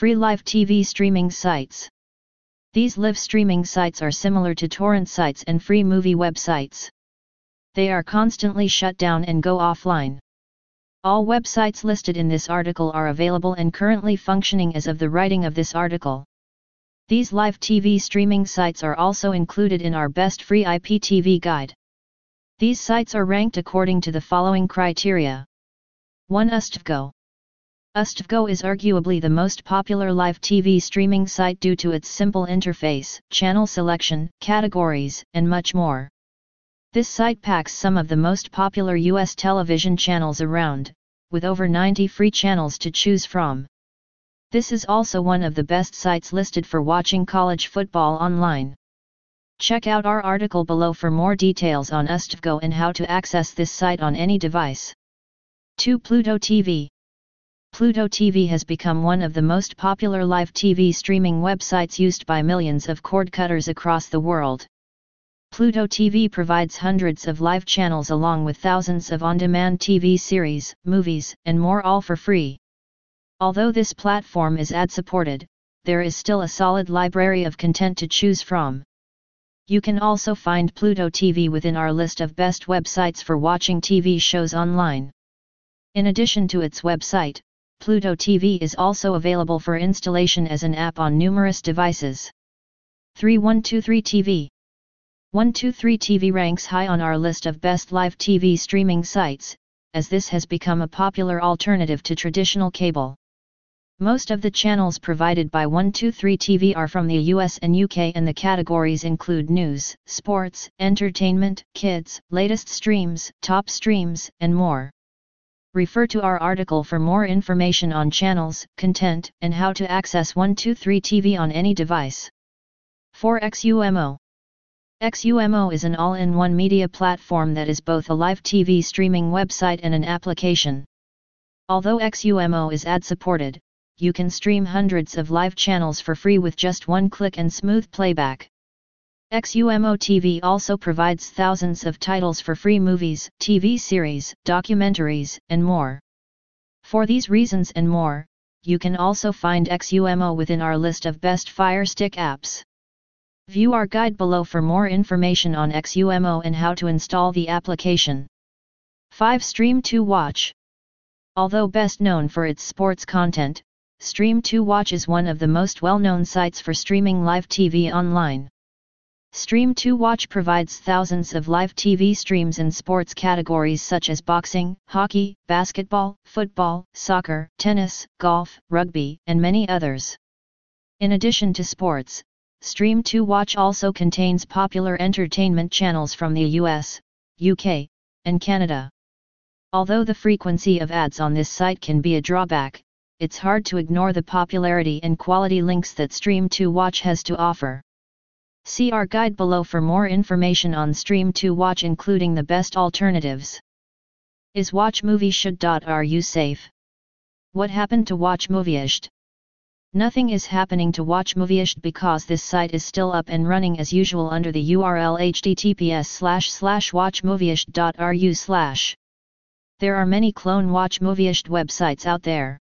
Free live TV streaming sites. These live streaming sites are similar to torrent sites and free movie websites. They are constantly shut down and go offline. All websites listed in this article are available and currently functioning as of the writing of this article. These live TV streaming sites are also included in our best free IPTV guide. These sites are ranked according to the following criteria. 1. USTVGO. USTVGO is arguably the most popular live TV streaming site due to its simple interface, channel selection, categories, and much more. This site packs some of the most popular US television channels around, with over 90 free channels to choose from. This is also one of the best sites listed for watching college football online. Check out our article below for more details on USTVGO and how to access this site on any device. 2. Pluto TV Pluto TV has become one of the most popular live TV streaming websites used by millions of cord cutters across the world. Pluto TV provides hundreds of live channels along with thousands of on-demand TV series, movies, and more all for free. Although this platform is ad-supported, there is still a solid library of content to choose from. You can also find Pluto TV within our list of best websites for watching TV shows online. In addition to its website, Pluto TV is also available for installation as an app on numerous devices. 3123 TV 123 TV ranks high on our list of best live TV streaming sites, as this has become a popular alternative to traditional cable. Most of the channels provided by 123 TV are from the US and UK and the categories include news, sports, entertainment, kids, latest streams, top streams, and more. Refer to our article for more information on channels, content, and how to access 123 TV on any device. 4 XUMO XUMO is an all-in-one media platform that is both a live TV streaming website and an application. Although XUMO is ad-supported, you can stream hundreds of live channels for free with just one click and smooth playback. XUMO TV also provides thousands of titles for free movies, TV series, documentaries, and more. For these reasons and more, you can also find XUMO within our list of best Fire Stick apps. View our guide below for more information on XUMO and how to install the application. 5. Stream2Watch Although best known for its sports content, Stream2Watch is one of the most well-known sites for streaming live TV online. Stream2Watch provides thousands of live TV streams in sports categories such as boxing, hockey, basketball, football, soccer, tennis, golf, rugby, and many others. In addition to sports, Stream2Watch also contains popular entertainment channels from the US, UK, and Canada. Although the frequency of ads on this site can be a drawback, it's hard to ignore the popularity and quality links that Stream2Watch has to offer. See our guide below for more information on Stream2Watch including the best alternatives. Is WatchMovieshd.ru safe? What happened to WatchMovieshd? Nothing is happening to WatchMovieshd because this site is still up and running as usual under the URL https slash slash watchmovieshd.ru slash. There are many clone WatchMovieshd websites out there.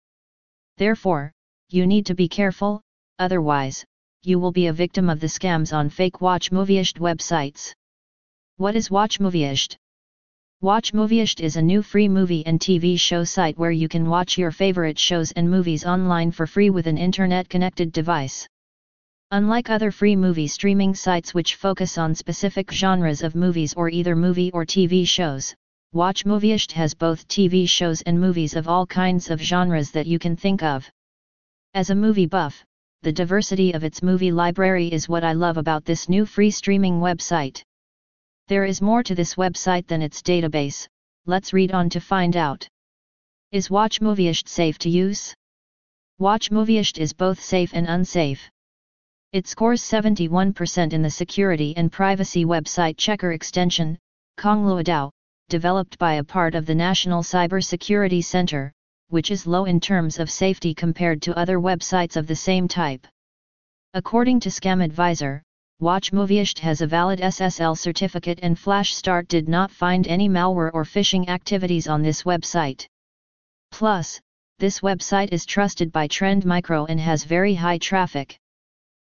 Therefore, you need to be careful, otherwise, you will be a victim of the scams on fake WatchMovieshd websites. What is WatchMovieshd? WatchMovieshd is a new free movie and TV show site where you can watch your favorite shows and movies online for free with an internet-connected device. Unlike other free movie streaming sites which focus on specific genres of movies or either movie or TV shows, WatchMovieshd has both TV shows and movies of all kinds of genres that you can think of. As a movie buff, the diversity of its movie library is what I love about this new free streaming website. There is more to this website than its database, let's read on to find out. Is WatchMovieshd safe to use? WatchMovieshd is both safe and unsafe. It scores 71% in the security and privacy website checker extension, chongluadao, developed by a part of the National Cybersecurity Center, which is low in terms of safety compared to other websites of the same type. According to Scam Advisor, WatchMovieshd has a valid SSL certificate and FlashStart did not find any malware or phishing activities on this website. Plus, this website is trusted by Trend Micro and has very high traffic.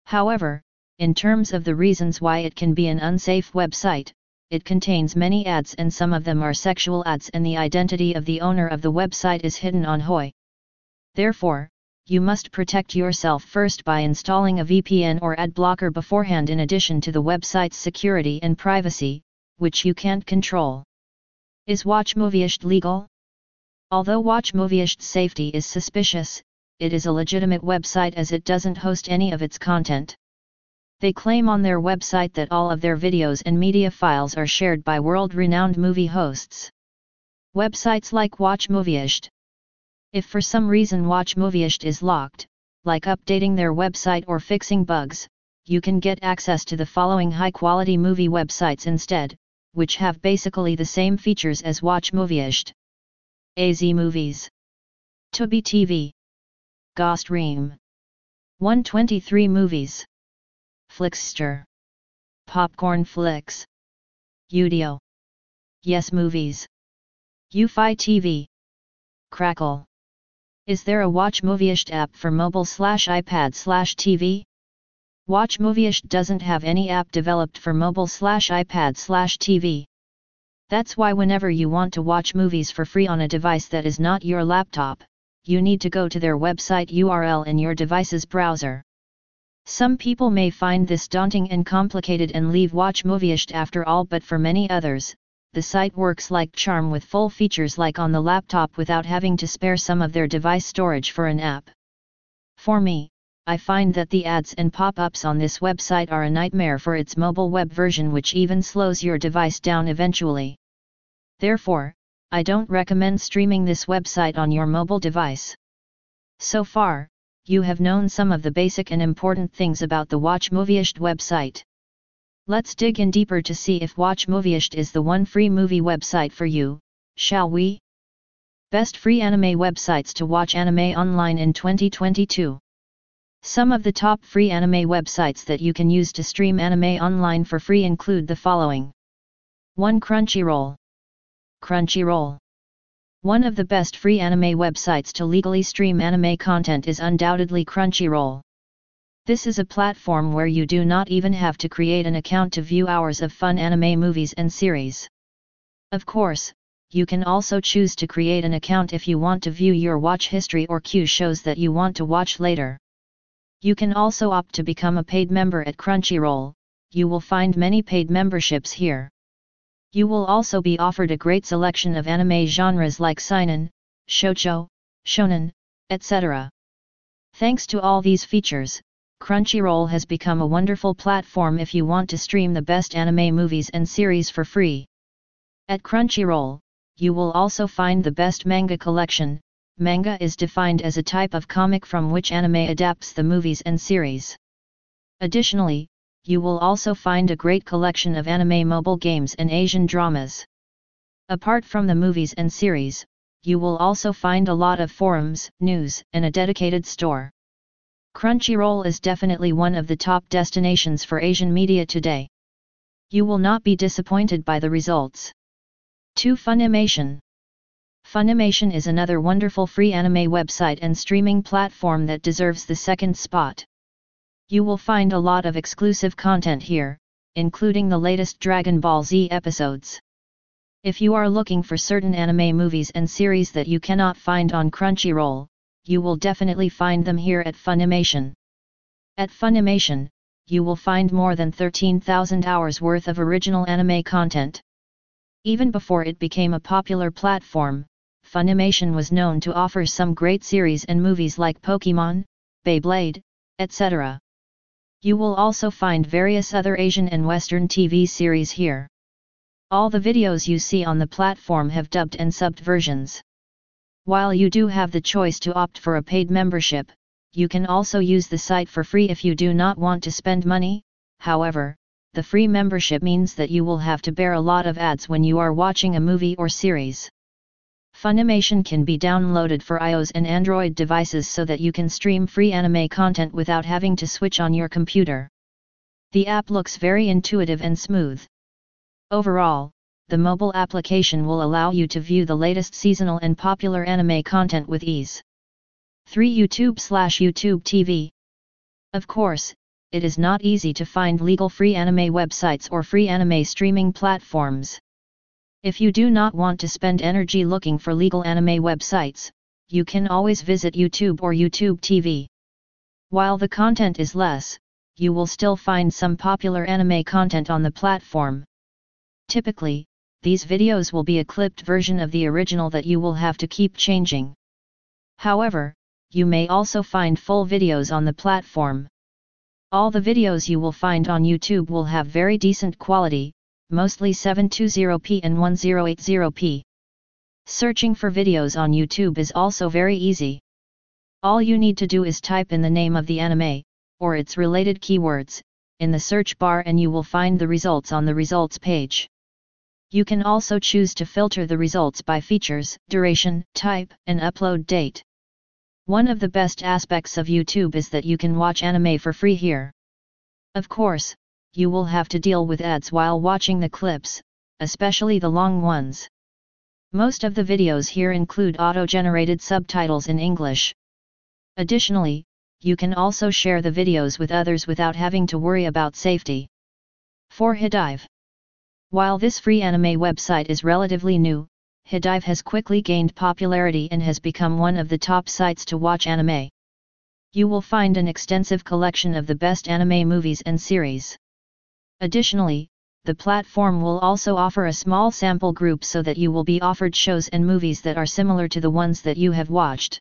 However, in terms of the reasons why it can be an unsafe website, it contains many ads and some of them are sexual ads and the identity of the owner of the website is hidden on HOI. Therefore, you must protect yourself first by installing a VPN or ad blocker beforehand in addition to the website's security and privacy, which you can't control. Is WatchMoviest legal? Although WatchMoviest's safety is suspicious, it is a legitimate website as it doesn't host any of its content. They claim on their website that all of their videos and media files are shared by world-renowned movie hosts. Websites like WatchMoviest. If for some reason WatchMoviest is locked, like updating their website or fixing bugs, you can get access to the following high-quality movie websites instead, which have basically the same features as WatchMoviest. AZ Movies. Tubi TV. Gostream. 123 Movies. Flixster. Popcorn Flicks. Udio. Yes Movies. UFI TV. Crackle. Is there a WatchMoviest app for mobile slash iPad slash TV? WatchMoviest doesn't have any app developed for mobile slash iPad slash TV. That's why whenever you want to watch movies for free on a device that is not your laptop, you need to go to their website URL in your device's browser. Some people may find this daunting and complicated and leave WatchMoviest after all but for many others, the site works like charm with full features like on the laptop without having to spare some of their device storage for an app. For me, I find that the ads and pop-ups on this website are a nightmare for its mobile web version which even slows your device down eventually. Therefore, I don't recommend streaming this website on your mobile device. So far, you have known some of the basic and important things about the WatchMoviest website. Let's dig in deeper to see if WatchMoviest is the one free movie website for you, shall we? Best free anime websites to watch anime online in 2022. Some of the top free anime websites that you can use to stream anime online for free include the following 1. Crunchyroll Crunchyroll. One of the best free anime websites to legally stream anime content is undoubtedly Crunchyroll. This is a platform where you do not even have to create an account to view hours of fun anime movies and series. Of course, you can also choose to create an account if you want to view your watch history or queue shows that you want to watch later. You can also opt to become a paid member at Crunchyroll, you will find many paid memberships here. You will also be offered a great selection of anime genres like seinen, shoujo, shonen, etc. Thanks to all these features, Crunchyroll has become a wonderful platform if you want to stream the best anime movies and series for free. At Crunchyroll, you will also find the best manga collection. Manga is defined as a type of comic from which anime adapts the movies and series. Additionally, you will also find a great collection of anime mobile games and Asian dramas. Apart from the movies and series, you will also find a lot of forums, news, and a dedicated store. Crunchyroll is definitely one of the top destinations for Asian media today. You will not be disappointed by the results. 2. Funimation Funimation is another wonderful free anime website and streaming platform that deserves the second spot. You will find a lot of exclusive content here, including the latest Dragon Ball Z episodes. If you are looking for certain anime movies and series that you cannot find on Crunchyroll, you will definitely find them here at Funimation. At Funimation, you will find more than 13,000 hours worth of original anime content. Even before it became a popular platform, Funimation was known to offer some great series and movies like Pokemon, Beyblade, etc. You will also find various other Asian and Western TV series here. All the videos you see on the platform have dubbed and subbed versions. While you do have the choice to opt for a paid membership, you can also use the site for free if you do not want to spend money, however, the free membership means that you will have to bear a lot of ads when you are watching a movie or series. Funimation can be downloaded for iOS and Android devices so that you can stream free anime content without having to switch on your computer. The app looks very intuitive and smooth. Overall, the mobile application will allow you to view the latest seasonal and popular anime content with ease. 3. YouTube slash YouTube TV. Of course, it is not easy to find legal free anime websites or free anime streaming platforms. If you do not want to spend energy looking for legal anime websites, you can always visit YouTube or YouTube TV. While the content is less, you will still find some popular anime content on the platform. Typically, these videos will be a clipped version of the original that you will have to keep changing. However, you may also find full videos on the platform. All the videos you will find on YouTube will have very decent quality, mostly 720p and 1080p. Searching for videos on YouTube is also very easy. All you need to do is type in the name of the anime, or its related keywords, in the search bar and you will find the results on the results page. You can also choose to filter the results by features, duration, type, and upload date. One of the best aspects of YouTube is that you can watch anime for free here. Of course, you will have to deal with ads while watching the clips, especially the long ones. Most of the videos here include auto-generated subtitles in English. Additionally, you can also share the videos with others without having to worry about safety. 4. Hidive While this free anime website is relatively new, Hidive has quickly gained popularity and has become one of the top sites to watch anime. You will find an extensive collection of the best anime movies and series. Additionally, the platform will also offer a small sample group so that you will be offered shows and movies that are similar to the ones that you have watched.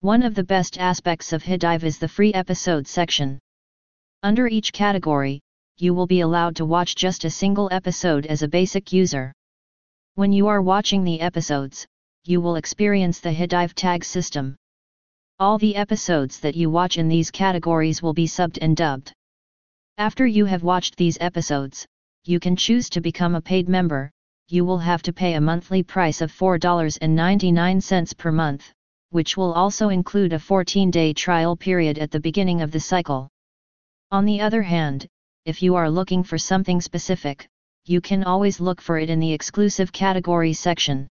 One of the best aspects of Hidive is the free episode section. Under each category, you will be allowed to watch just a single episode as a basic user. When you are watching the episodes, you will experience the Hidive tag system. All the episodes that you watch in these categories will be subbed and dubbed. After you have watched these episodes, you can choose to become a paid member, you will have to pay a monthly price of $4.99 per month which will also include a 14-day trial period at the beginning of the cycle. On the other hand, if you are looking for something specific, you can always look for it in the exclusive category section.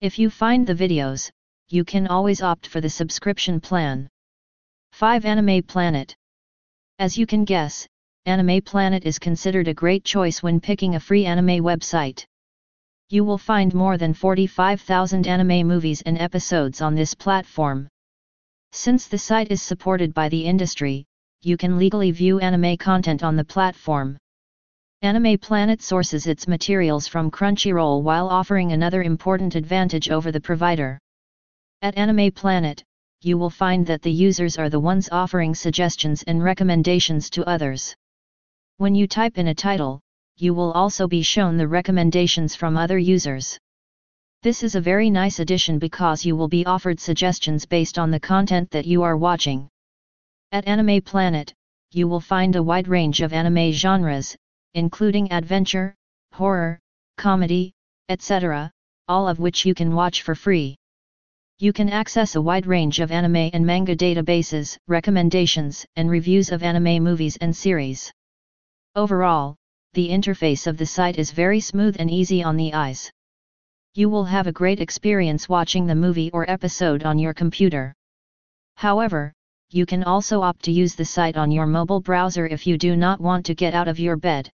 If you find the videos, you can always opt for the subscription plan. 5 Anime Planet As you can guess, Anime Planet is considered a great choice when picking a free anime website. You will find more than 45,000 anime movies and episodes on this platform. Since the site is supported by the industry, you can legally view anime content on the platform. Anime Planet sources its materials from Crunchyroll while offering another important advantage over the provider. At Anime Planet, you will find that the users are the ones offering suggestions and recommendations to others. When you type in a title, you will also be shown the recommendations from other users. This is a very nice addition because you will be offered suggestions based on the content that you are watching. At Anime Planet, you will find a wide range of anime genres, including adventure, horror, comedy, etc., all of which you can watch for free. You can access a wide range of anime and manga databases, recommendations, and reviews of anime movies and series. Overall, the interface of the site is very smooth and easy on the eyes. You will have a great experience watching the movie or episode on your computer. However, you can also opt to use the site on your mobile browser if you do not want to get out of your bed.